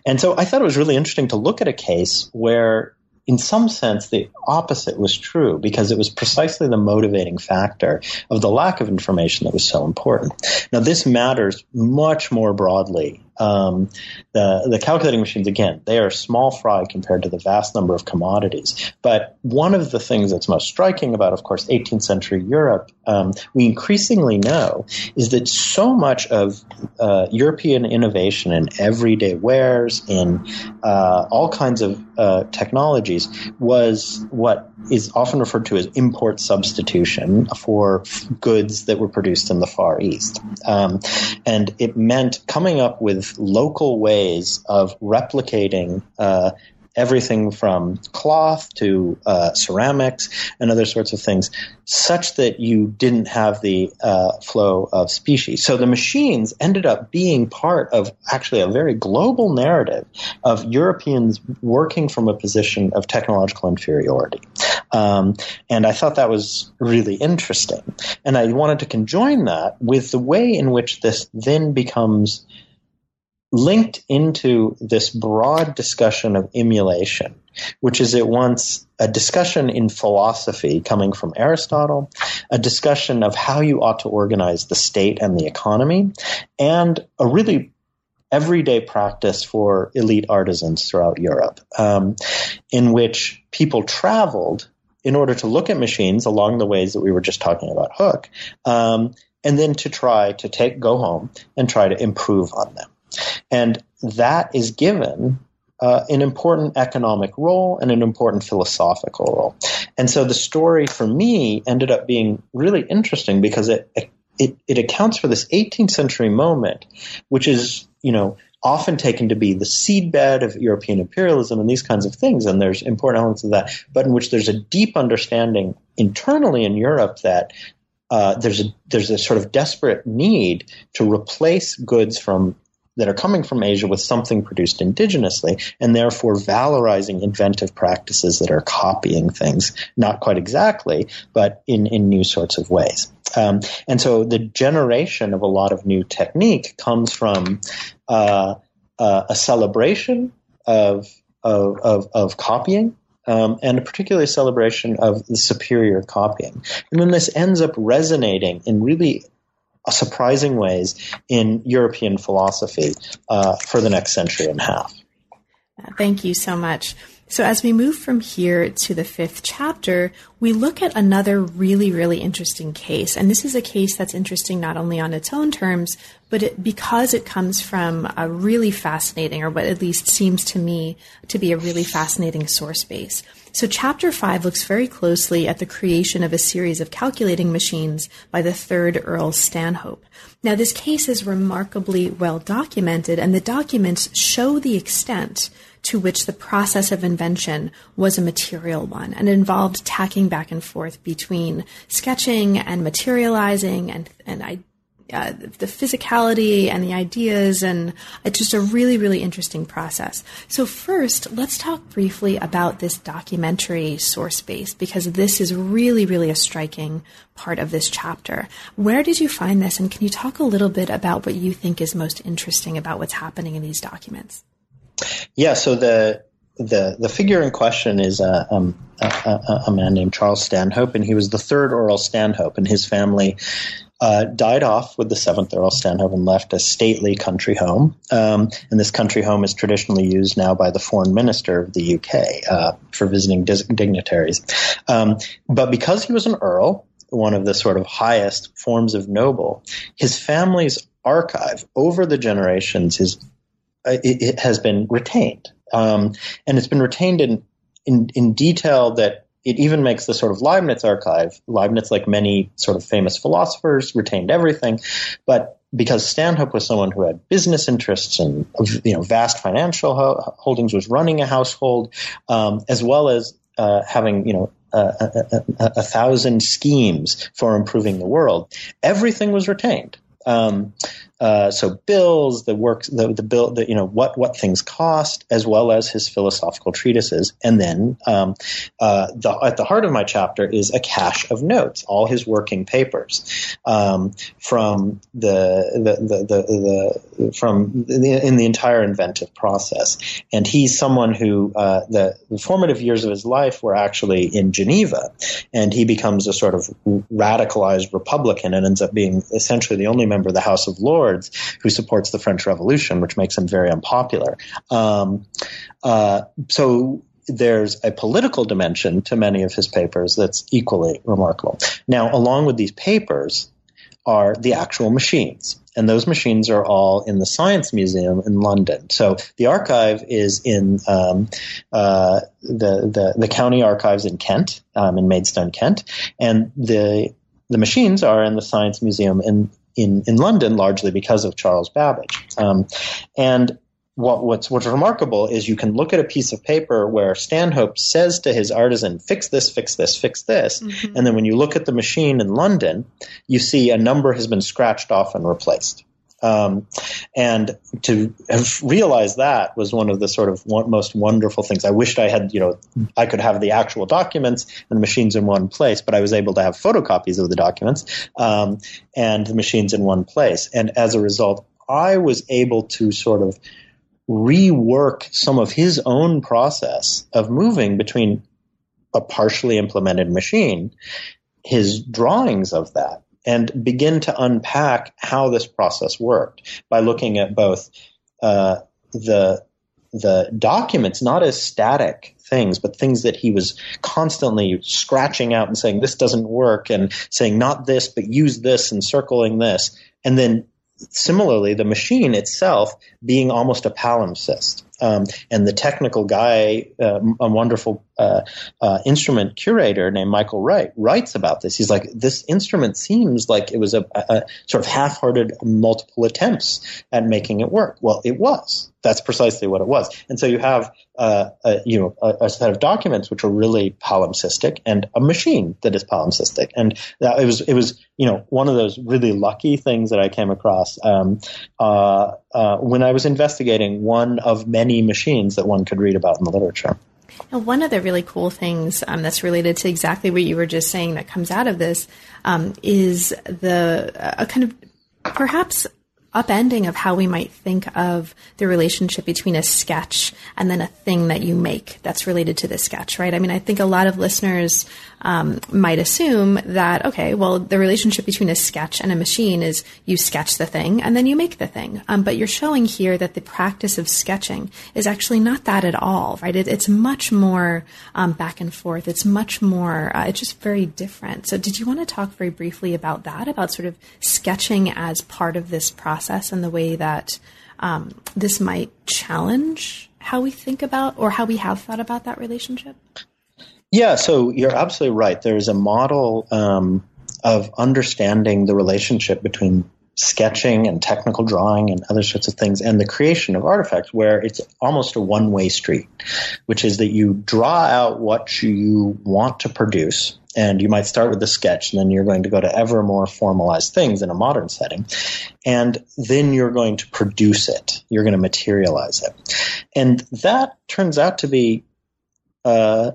And so I thought it was really interesting to look at a case where in some sense, the opposite was true because it was precisely the motivating factor of the lack of information that was so important. Now, this matters much more broadly um, the the calculating machines again they are small fry compared to the vast number of commodities. But one of the things that's most striking about, of course, 18th century Europe, um, we increasingly know is that so much of uh, European innovation in everyday wares, in uh, all kinds of uh, technologies, was what is often referred to as import substitution for goods that were produced in the Far East, um, and it meant coming up with local ways of replicating uh, everything from cloth to uh, ceramics and other sorts of things, such that you didn't have the uh, flow of species. So the machines ended up being part of actually a very global narrative of Europeans working from a position of technological inferiority. Um, and I thought that was really interesting. And I wanted to conjoin that with the way in which this then becomes linked into this broad discussion of emulation, which is at once a discussion in philosophy coming from Aristotle, a discussion of how you ought to organize the state and the economy, and a really everyday practice for elite artisans throughout Europe, um, in which people traveled in order to look at machines along the ways that we were just talking about Hooke, um, and then to try to take go home and try to improve on them. And that is given uh, an important economic role and an important philosophical role. And so the story for me ended up being really interesting because it, it, it accounts for this 18th century moment, which is, you know, often taken to be the seedbed of European imperialism and these kinds of things. And there's important elements of that, but in which there's a deep understanding internally in Europe that uh, there's a there's a sort of desperate need to replace goods from that are coming from Asia with something produced indigenously, and therefore valorizing inventive practices that are copying things, not quite exactly, but in, in new sorts of ways. Um, and so the generation of a lot of new technique comes from uh, uh, a celebration of, of, of, of copying, um, and a particular celebration of the superior copying. And then this ends up resonating in really surprising ways in European philosophy uh, for the next century and a half. Thank you so much. So, as we move from here to the fifth chapter, we look at another really, really interesting case. And this is a case that's interesting not only on its own terms, but it, because it comes from a really fascinating, or what at least seems to me to be a really fascinating source base. So, chapter five looks very closely at the creation of a series of calculating machines by the third Earl Stanhope. Now, this case is remarkably well documented, and the documents show the extent to which the process of invention was a material one and involved tacking back and forth between sketching and materializing and, and uh, the physicality and the ideas, and it's just a really, really interesting process. So, first, let's talk briefly about this documentary source base because this is really, really a striking part of this chapter. Where did you find this, and can you talk a little bit about what you think is most interesting about what's happening in these documents? Yeah, so the the the figure in question is uh, um, a, a, a, man named Charles Stanhope, and he was the third Earl Stanhope, and his family uh, died off with the seventh Earl Stanhope and left a stately country home. Um, and this country home is traditionally used now by the foreign minister of the UK uh, for visiting dis- dignitaries. Um, but because he was an earl, one of the sort of highest forms of noble, his family's archive over the generations is uh, it, it, has been retained, um, and it's been retained in, in in detail that it even makes the sort of Leibniz archive. Leibniz, like many sort of famous philosophers, retained everything, but because Stanhope was someone who had business interests and you know vast financial ho- holdings, was running a household, um, as well as uh, having you know a, a, a, a, thousand schemes for improving the world. Everything was retained. Um, uh, so bills, the works, the, the bill, the, you know what what things cost, as well as his philosophical treatises, and then um, uh, the, at the heart of my chapter is a cache of notes, all his working papers, um, from the the, the the, from in the entire inventive process. And he's someone who uh, the formative years of his life were actually in Geneva, and he becomes a sort of radicalized Republican and ends up being essentially the only member of the House of Lords who supports the French Revolution, which makes him very unpopular. Um, uh, so there's a political dimension to many of his papers that's equally remarkable. Now, along with these papers are the actual machines. And those machines are all in the Science Museum in London. So the archive is in um, uh, the, the, the county archives in Kent, um, in Maidstone, Kent, and the the machines are in the Science Museum in in, in London largely because of Charles Babbage. Um, and what, what's, what's remarkable is you can look at a piece of paper where Stanhope says to his artisan, fix this, fix this, fix this. Mm-hmm. And then when you look at the machine in London, you see a number has been scratched off and replaced. Um, and to have realized that was one of the sort of most wonderful things. I wished I had, you know, I could have the actual documents and the machines in one place, but I was able to have photocopies of the documents um, and the machines in one place. And as a result, I was able to sort of rework some of his own process of moving between a partially implemented machine, his drawings of that, and begin to unpack how this process worked by looking at both uh, the the documents not as static things, but things that he was constantly scratching out and saying this doesn't work, and saying not this, but use this, and circling this, and then similarly the machine itself being almost a palimpsest. Um, and the technical guy, uh, a wonderful uh, uh, instrument curator named Michael Wright, writes about this. He's like, this instrument seems like it was a, a sort of half-hearted multiple attempts at making it work. Well, it was. That's precisely what it was. And so you have, uh, a, you know, a, a, set of documents which are really palimpsestic, and a machine that is palimpsestic. And that, it was, it was, you know, one of those really lucky things that I came across um, uh, uh, when I was investigating one of many machines that one could read about in the literature. One of the really cool things um, that's related to exactly what you were just saying that comes out of this um, is the a kind of perhaps upending of how we might think of the relationship between a sketch and then a thing that you make that's related to the sketch, right? I mean, I think a lot of listeners um, might assume that, okay, well, the relationship between a sketch and a machine is you sketch the thing and then you make the thing. Um, but you're showing here that the practice of sketching is actually not that at all, right? It, it's much more um, back and forth. It's much more, uh, it's just very different. So, did you want to talk very briefly about that, about sort of sketching as part of this process and the way that um, this might challenge how we think about or how we have thought about that relationship? Yeah, so you're absolutely right. There's a model um, of understanding the relationship between sketching and technical drawing and other sorts of things, and the creation of artifacts where it's almost a one way street, which is that you draw out what you want to produce. And you might start with a sketch, and then you're going to go to ever more formalized things in a modern setting. And then you're going to produce it. You're going to materialize it. And that turns out to be uh,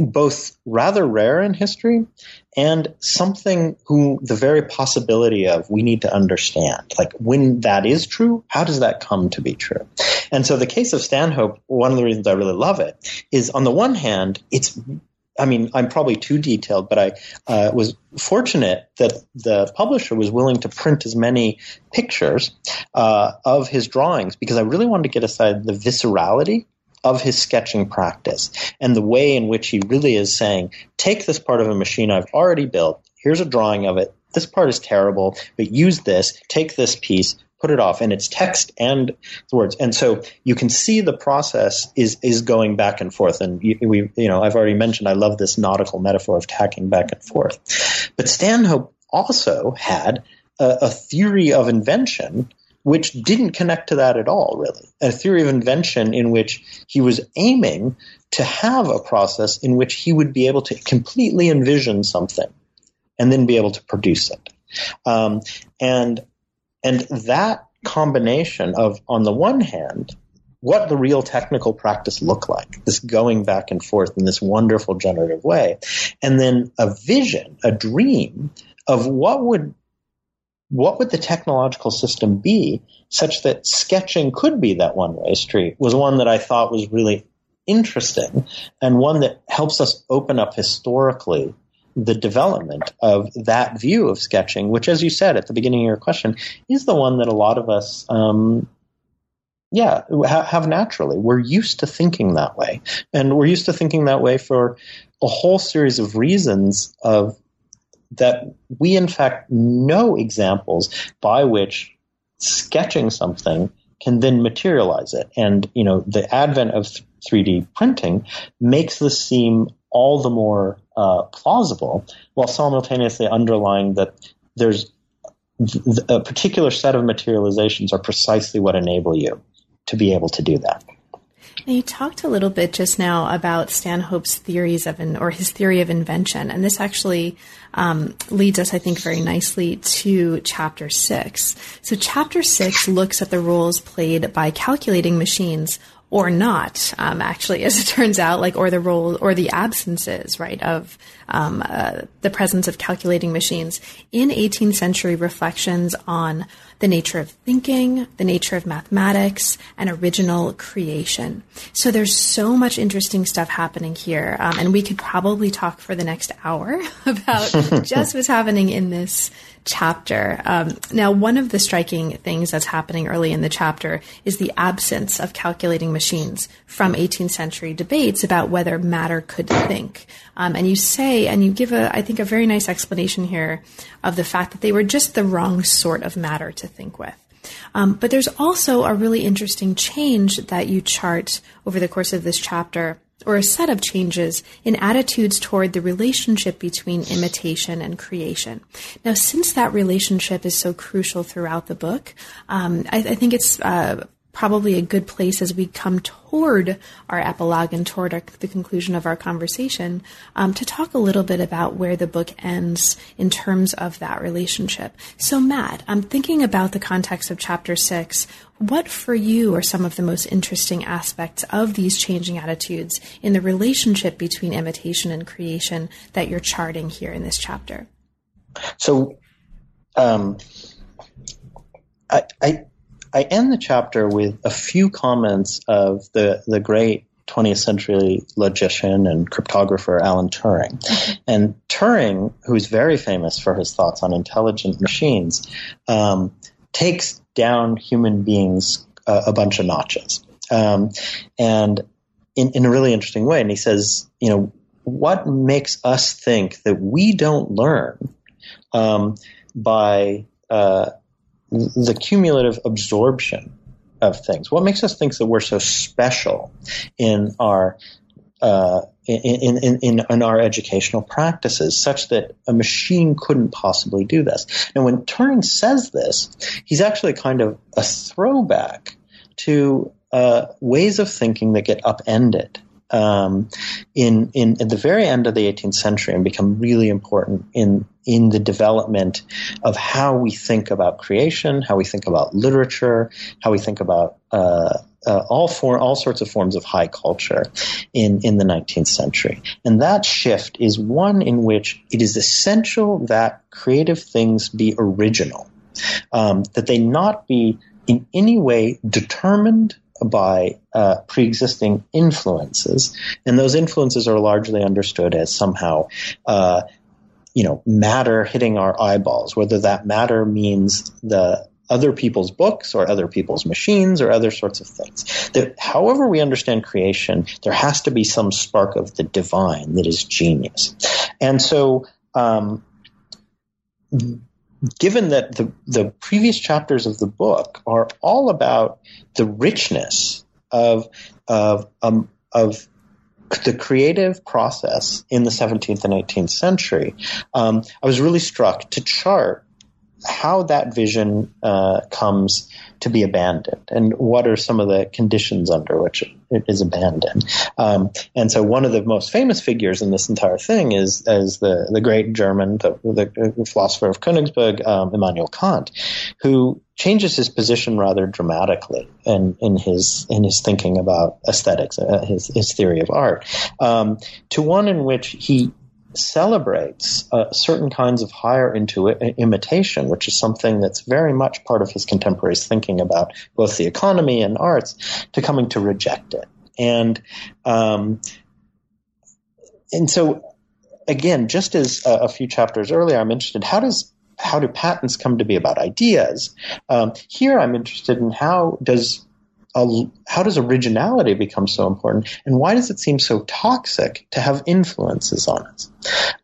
both rather rare in history and something who the very possibility of we need to understand. Like when that is true, how does that come to be true? And so the case of Stanhope, one of the reasons I really love it is on the one hand, it's I mean, I'm probably too detailed, but I uh, was fortunate that the publisher was willing to print as many pictures uh, of his drawings because I really wanted to get aside the viscerality of his sketching practice and the way in which he really is saying, take this part of a machine I've already built. Here's a drawing of it. This part is terrible, but use this. Take this piece, put it off, and it's text and words. And so you can see the process is is going back and forth. And we, you know, I've already mentioned I love this nautical metaphor of tacking back and forth. But Stanhope also had a, a theory of invention which didn't connect to that at all, really. A theory of invention in which he was aiming to have a process in which he would be able to completely envision something and then be able to produce it. Um, and and that combination of, on the one hand, what the real technical practice look like, this going back and forth in this wonderful generative way, and then a vision, a dream of what would what would the technological system be such that sketching could be that one way street was one that I thought was really interesting and one that helps us open up historically the development of that view of sketching, which, as you said at the beginning of your question, is the one that a lot of us, um, yeah, ha- have naturally. We're used to thinking that way, and we're used to thinking that way for a whole series of reasons of that we in fact know examples by which sketching something can then materialize it. And, you know, the advent of 3D printing makes this seem all the more uh, plausible while simultaneously underlying that there's a particular set of materializations are precisely what enable you to be able to do that. Now, you talked a little bit just now about Stanhope's theories of, an, or his theory of invention, and this actually um, leads us, I think, very nicely to chapter six. So, chapter six looks at the roles played by calculating machines or not, um, actually, as it turns out, like, or the role or the absences, right, of um, uh, the presence of calculating machines in 18th century reflections on the nature of thinking, the nature of mathematics, and original creation. So there's so much interesting stuff happening here, um, and we could probably talk for the next hour about just what's happening in this chapter. Um, now, one of the striking things that's happening early in the chapter is the absence of calculating machines from 18th century debates about whether matter could think. Um, and you say, and you give a, I think, a very nice explanation here of the fact that they were just the wrong sort of matter to think with. Um, but there's also a really interesting change that you chart over the course of this chapter or a set of changes in attitudes toward the relationship between imitation and creation. Now, since that relationship is so crucial throughout the book, um, I, I, think it's uh, probably a good place as we come toward our epilogue and toward our, the conclusion of our conversation um, to talk a little bit about where the book ends in terms of that relationship. So, Matt, I'm thinking about the context of chapter six. What for you are some of the most interesting aspects of these changing attitudes in the relationship between imitation and creation that you're charting here in this chapter? So, um, I, I I end the chapter with a few comments of the, the great 20th century logician and cryptographer Alan Turing. And Turing, who's very famous for his thoughts on intelligent machines, um, takes down human beings uh, a bunch of notches. Um, and in, in a really interesting way. And he says, you know, what makes us think that we don't learn um, by uh, the cumulative absorption of things. What makes us think that we're so special in our uh, in, in, in, in, our educational practices, such that a machine couldn't possibly do this. Now, when Turing says this, he's actually kind of a throwback to uh, ways of thinking that get upended. Um, in, in at the very end of the 18th century and become really important in in the development of how we think about creation, how we think about literature, how we think about uh, uh, all for all sorts of forms of high culture in in the 19th century. And that shift is one in which it is essential that creative things be original, um, that they not be in any way determined by uh, pre-existing influences, and those influences are largely understood as somehow uh, you know, matter hitting our eyeballs, whether that matter means the other people's books or other people's machines or other sorts of things. That however we understand creation, there has to be some spark of the divine that is genius. And so, um, given that the, the previous chapters of the book are all about the richness of, of, um, of the creative process in the 17th and 18th century, um, I was really struck to chart how that vision uh, comes to be abandoned and what are some of the conditions under which it is abandoned. Um, and so one of the most famous figures in this entire thing is, is the, the great German, the, the philosopher of Königsberg, um, Immanuel Kant, who changes his position rather dramatically in, in his in his thinking about aesthetics, uh, his his theory of art, um, to one in which he celebrates uh, certain kinds of higher imitation, which is something that's very much part of his contemporaries thinking about both the economy and arts, to coming to reject it. And um, and so again, just as a, a, few chapters earlier, I'm interested how does how do patents come to be about ideas? Um, here, I'm interested in how does how does originality become so important, and why does it seem so toxic to have influences on us?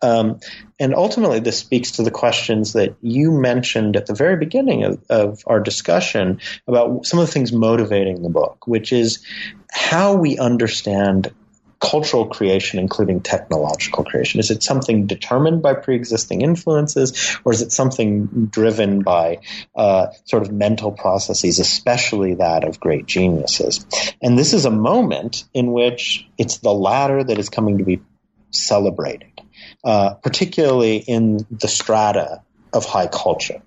Um, and ultimately, this speaks to the questions that you mentioned at the very beginning of, of our discussion about some of the things motivating the book, which is how we understand cultural creation, including technological creation? Is it something determined by pre-existing influences, or is it something driven by uh, sort of mental processes, especially that of great geniuses? And this is a moment in which it's the latter that is coming to be celebrated, uh, particularly in the strata of high culture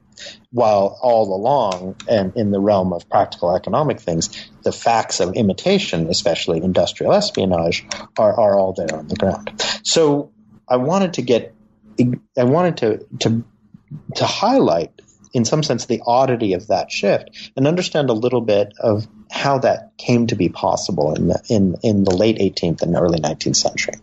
while all along and in the realm of practical economic things, the facts of imitation, especially industrial espionage, are, are all there on the ground. So I wanted to get, I wanted to, to, to highlight in some sense the oddity of that shift and understand a little bit of how that came to be possible in the, in, in the late 18th and early 19th century.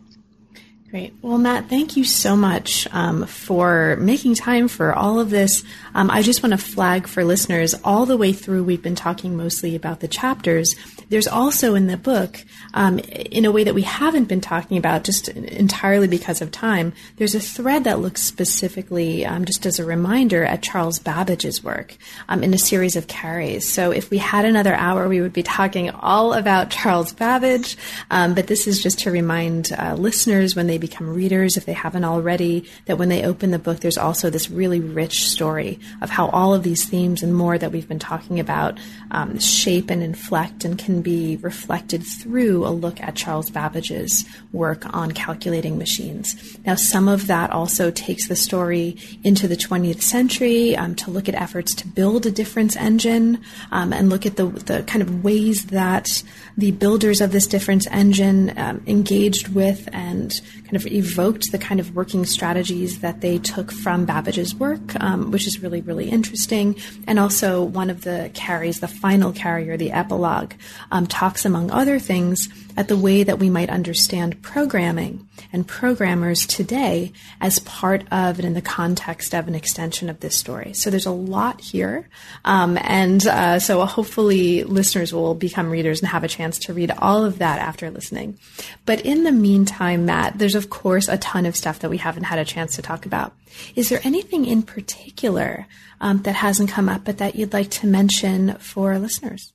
Great. Well, Matt, thank you so much um, for making time for all of this. Um, I just want to flag for listeners all the way through, we've been talking mostly about the chapters. There's also in the book, um, in a way that we haven't been talking about just entirely because of time, there's a thread that looks specifically, um, just as a reminder, at Charles Babbage's work um, in a series of carries. So if we had another hour, we would be talking all about Charles Babbage. Um, but this is just to remind uh, listeners when they become readers, if they haven't already, that when they open the book, there's also this really rich story of how all of these themes and more that we've been talking about um, shape and inflect and can be reflected through a look at Charles Babbage's work on calculating machines. Now, some of that also takes the story into the 20th century um, to look at efforts to build a difference engine um, and look at the, the kind of ways that the builders of this difference engine um, engaged with and kind of evoked the kind of working strategies that they took from Babbage's work, um, which is really, really interesting. And also, one of the carries, the final carrier, the epilogue, um, talks, among other things, at the way that we might understand programming and programmers today as part of and in the context of an extension of this story. So there's a lot here. Um, and uh, so hopefully listeners will become readers and have a chance to read all of that after listening. But in the meantime, Matt, there's of course a ton of stuff that we haven't had a chance to talk about. Is there anything in particular um, that hasn't come up but that you'd like to mention for our listeners?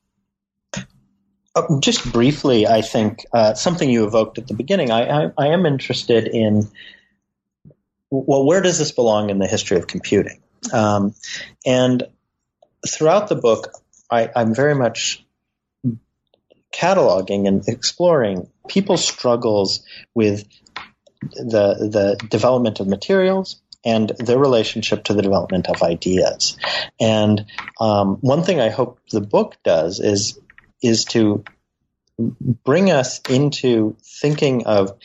Uh, just briefly, I think uh, something you evoked at the beginning. I, I, I, am interested in well, where does this belong in the history of computing? Um, and throughout the book, I, I'm very much cataloging and exploring people's struggles with the the development of materials and their relationship to the development of ideas. And um, one thing I hope the book does is is to bring us into thinking of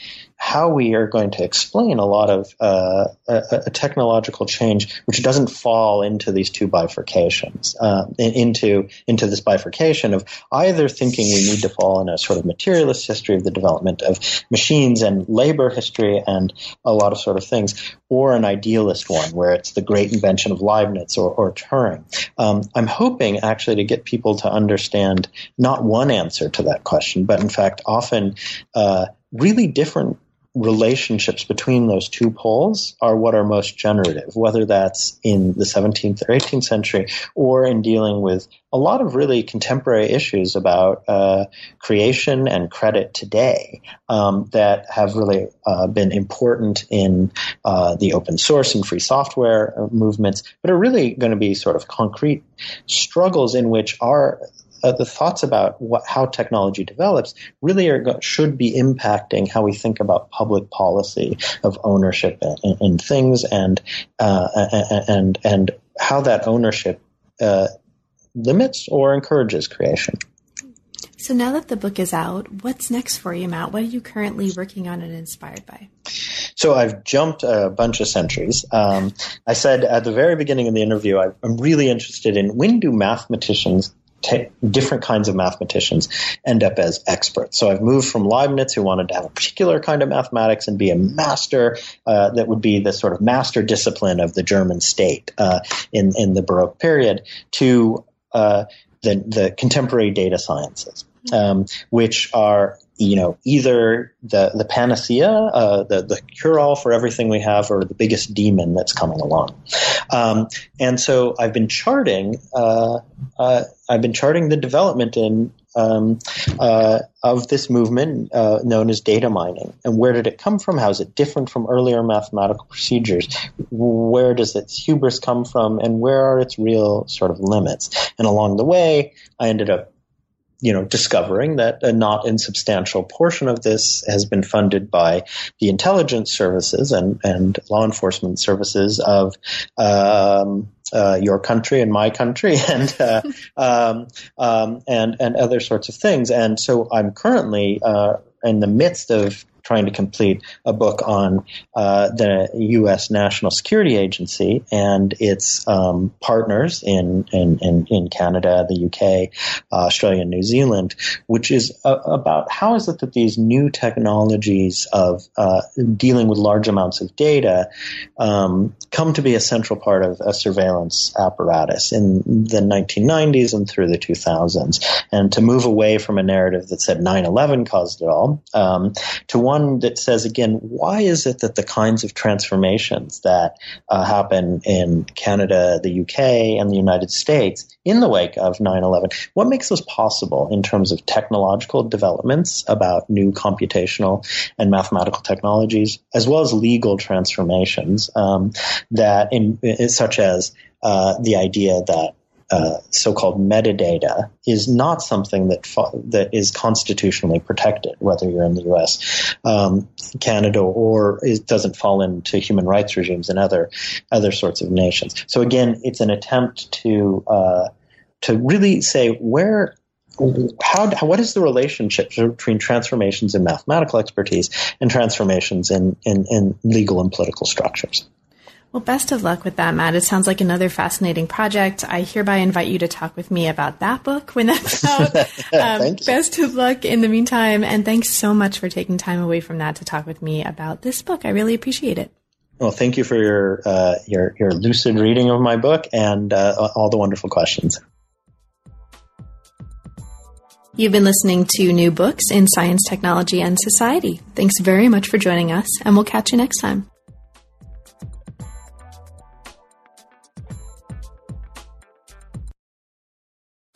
how we are going to explain a lot of uh, a, a, technological change which doesn't fall into these two bifurcations, uh, into into this bifurcation of either thinking we need to fall in a sort of materialist history of the development of machines and labor history and a lot of sort of things, or an idealist one where it's the great invention of Leibniz or, or Turing. Um, I'm hoping actually to get people to understand not one answer to that question, but in fact often uh, really different relationships between those two poles are what are most generative, whether that's in the 17th or 18th century or in dealing with a lot of really contemporary issues about uh, creation and credit today um, that have really uh, been important in uh, the open source and free software uh, movements, but are really going to be sort of concrete struggles in which our uh, the thoughts about what, how technology develops really are, should be impacting how we think about public policy of ownership in, in things and uh, and and how that ownership uh, limits or encourages creation. So now that the book is out, what's next for you, Matt? What are you currently working on and inspired by? So I've jumped a bunch of centuries. Um, I said at the very beginning of the interview, I'm really interested in when do mathematicians t- different kinds of mathematicians end up as experts. So I've moved from Leibniz, who wanted to have a particular kind of mathematics and be a master uh, that would be the sort of master discipline of the German state uh, in in the Baroque period, to uh, the the contemporary data sciences, um, which are you know, either the, the panacea, uh, the, the cure all for everything we have, or the biggest demon that's coming along. Um, and so I've been charting, uh, uh, I've been charting the development in, um, uh, of this movement uh, known as data mining. And where did it come from? How is it different from earlier mathematical procedures? Where does its hubris come from? And where are its real sort of limits? And along the way, I ended up you know, discovering that a not insubstantial portion of this has been funded by the intelligence services and, and law enforcement services of um, uh, your country and my country and uh, um, um, and and other sorts of things. And so I'm currently uh, in the midst of trying to complete a book on uh, the U.S. National Security Agency and its um, partners in, in, in, in, Canada, the U.K., Australia, and New Zealand, which is uh, about how is it that these new technologies of uh, dealing with large amounts of data um, come to be a central part of a surveillance apparatus in the 1990s and through the 2000s, and to move away from a narrative that said 9/11 caused it all um, to one one that says again, why is it that the kinds of transformations that uh, happen in Canada, the UK, and the United States in the wake of 9/11, what makes those possible in terms of technological developments about new computational and mathematical technologies, as well as legal transformations um, that, in, such as uh, the idea that uh, so-called metadata is not something that fa- that is constitutionally protected, whether you're in the U.S., um, Canada, or it doesn't fall into human rights regimes in other other sorts of nations. So again, it's an attempt to uh, to really say where how, what is the relationship between transformations in mathematical expertise and transformations in, in, in legal and political structures? Well, best of luck with that, Matt. It sounds like another fascinating project. I hereby invite you to talk with me about that book when that's out. Um, best of luck in the meantime, and thanks so much for taking time away from that to talk with me about this book. I really appreciate it. Well, thank you for your uh, your, your lucid reading of my book and uh, all the wonderful questions. You've been listening to new books in science, technology, and society. Thanks very much for joining us, and we'll catch you next time.